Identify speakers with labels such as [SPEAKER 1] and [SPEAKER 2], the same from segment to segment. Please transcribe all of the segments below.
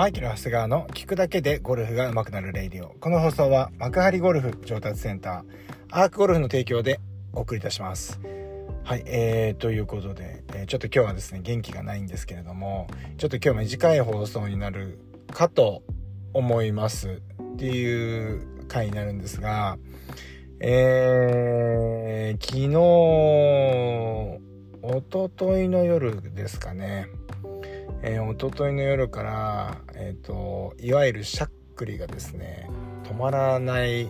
[SPEAKER 1] マイケル・長谷川の聞くだけでゴルフが上手くなるレイディオ。この放送は幕張ゴルフ上達センター、アークゴルフの提供でお送りいたします。はい、えー、ということで、えー、ちょっと今日はですね、元気がないんですけれども、ちょっと今日短い放送になるかと思いますっていう回になるんですが、えー、昨日、おとといの夜ですかね、えー、おとといの夜から、え、ー、と、いわゆるしゃっくりがですね、止まらないっ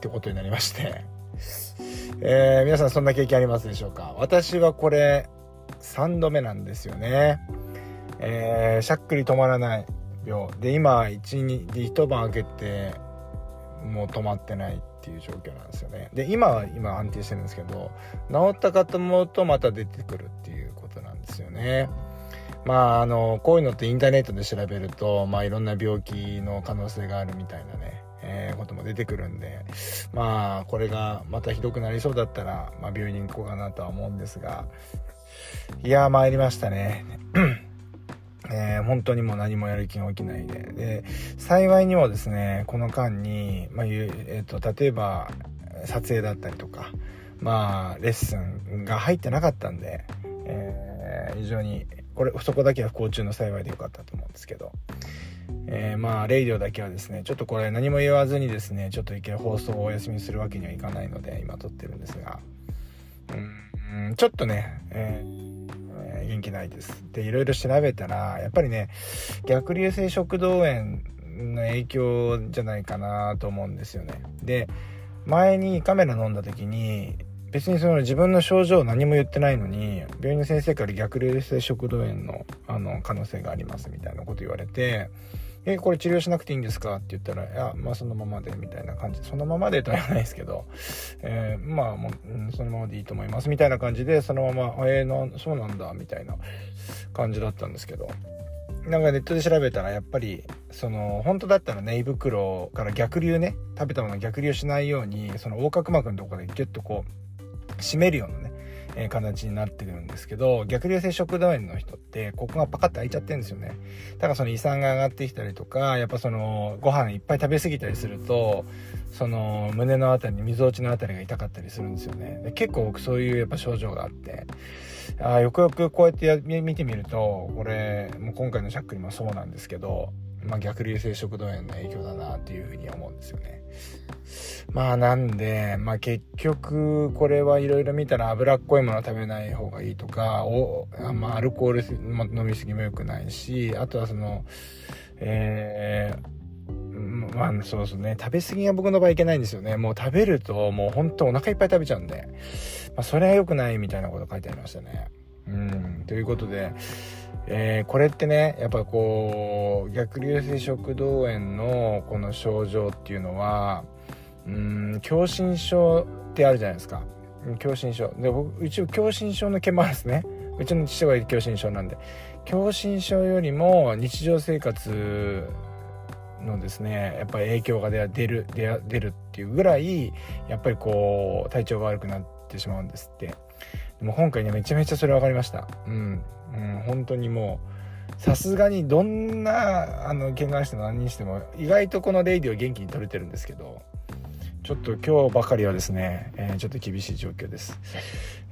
[SPEAKER 1] てことになりまして、えー、皆さんそんな経験ありますでしょうか？私はこれ、3度目なんですよね。えー、しゃっくり止まらない病。で、今、1日、一晩明けて、もう止まってないっていう状況なんですよね。で、今は今安定してるんですけど、治ったかと思うとまた出てくるっていうことなんですよね。まあ、あの、こういうのってインターネットで調べると、まあ、いろんな病気の可能性があるみたいなね、えー、ことも出てくるんで、まあ、これがまたひどくなりそうだったら、まあ、病院に行こうかなとは思うんですが、いや、参りましたね。えー、本当にもう何もやる気が起きないで。で、幸いにもですね、この間に、まあ、えっ、ー、と、例えば、撮影だったりとか、まあ、レッスンが入ってなかったんで、えー、非常にこれそこだけは不幸中の幸いでよかったと思うんですけど、えー、まあレイディオだけはですねちょっとこれ何も言わずにですねちょっといけ放送をお休みするわけにはいかないので今撮ってるんですが。うんちょっとね、えー、元気ないです。でいろいろ調べたらやっぱりね逆流性食道炎の影響じゃないかなと思うんですよね。で前にカメラ飲んだ時に別にその自分の症状何も言ってないのに病院の先生から逆流性食道炎のあの可能性がありますみたいなこと言われて「えこれ治療しなくていいんですか?」って言ったら「いやまあそのままで」みたいな感じそのままでとは言わないですけど、えー、まあもう、ん、そのままでいいと思いますみたいな感じでそのまま「えー、なそうなんだ」みたいな感じだったんですけど。なんかネットで調べたらやっぱりその本当だったらね胃袋から逆流ね食べたものが逆流しないようにその横隔膜のとこでギュッとこう締めるようなね、えー、形になってるんですけど、逆流性食道炎の人って、ここがパカッと開いちゃってるんですよね。だからその胃酸が上がってきたりとか、やっぱその、ご飯いっぱい食べ過ぎたりすると、その、胸のあたりに、溝落ちのあたりが痛かったりするんですよね。で結構僕そういうやっぱ症状があって、あよくよくこうやってや見てみると、これ、もう今回のしゃっくりもそうなんですけど、まあ、逆流性食道炎の影響だなっていうふうに思うんですよね。まあなんで、まあ結局これはいろいろ見たら脂っこいもの食べない方がいいとか、おまあ、アルコール飲みすぎも良くないし、あとはその、えー、まあそうですね、食べ過ぎが僕の場合いけないんですよね。もう食べるともうほんとお腹いっぱい食べちゃうんで、まあそれは良くないみたいなこと書いてありましたね。うん、ということで、えー、これってねやっぱこう逆流性食道炎のこの症状っていうのはうん狭心症ってあるじゃないですか。狭心症。で僕一応狭心症の毛もあるんですね。うちの父親狭心症なんで。狭心症よりも日常生活のですねやっぱり影響が出る出るっていうぐらいやっぱりこう体調が悪くなってしまうんですって。でも今回ねめちゃめちゃそれ分かりました。うん。うん、本当にもうさすがにどんなあの怪我しても何にしても意外とこのレイディオ元気に取れてるんですけどちょっと今日ばかりはですね、えー、ちょっと厳しい状況です。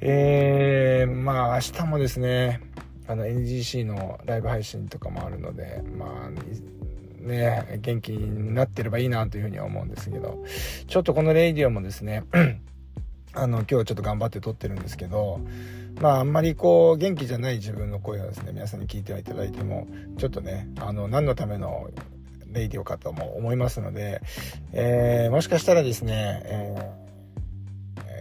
[SPEAKER 1] えー、まあ明日もですねあの NGC のライブ配信とかもあるのでまあね元気になってればいいなというふうには思うんですけどちょっとこのレイディオもですねあの今日ちょっと頑張って撮ってるんですけどまああんまりこう元気じゃない自分の声をですね皆さんに聞いてはいただいてもちょっとねあの何のためのレイディオかとも思いますので、えー、もしかしたらですね、えー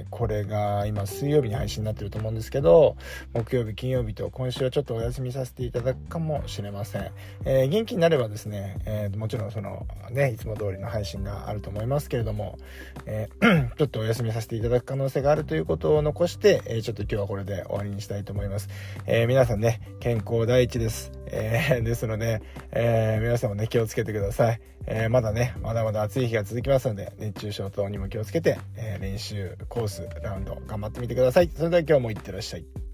[SPEAKER 1] これが今水曜日に配信になってると思うんですけど、木曜日、金曜日と今週はちょっとお休みさせていただくかもしれません。えー、元気になればですね、えー、もちろんそのね、いつも通りの配信があると思いますけれども、えー、ちょっとお休みさせていただく可能性があるということを残して、えちょっと今日はこれで終わりにしたいと思います。え皆さんね、健康第一です。えですので、え皆さんもね、気をつけてください。えまだね、まだまだ暑い日が続きますので、熱中症等にも気をつけて、え練習、コース、ラウンド頑張ってみてください。それでは今日もいってらっしゃい。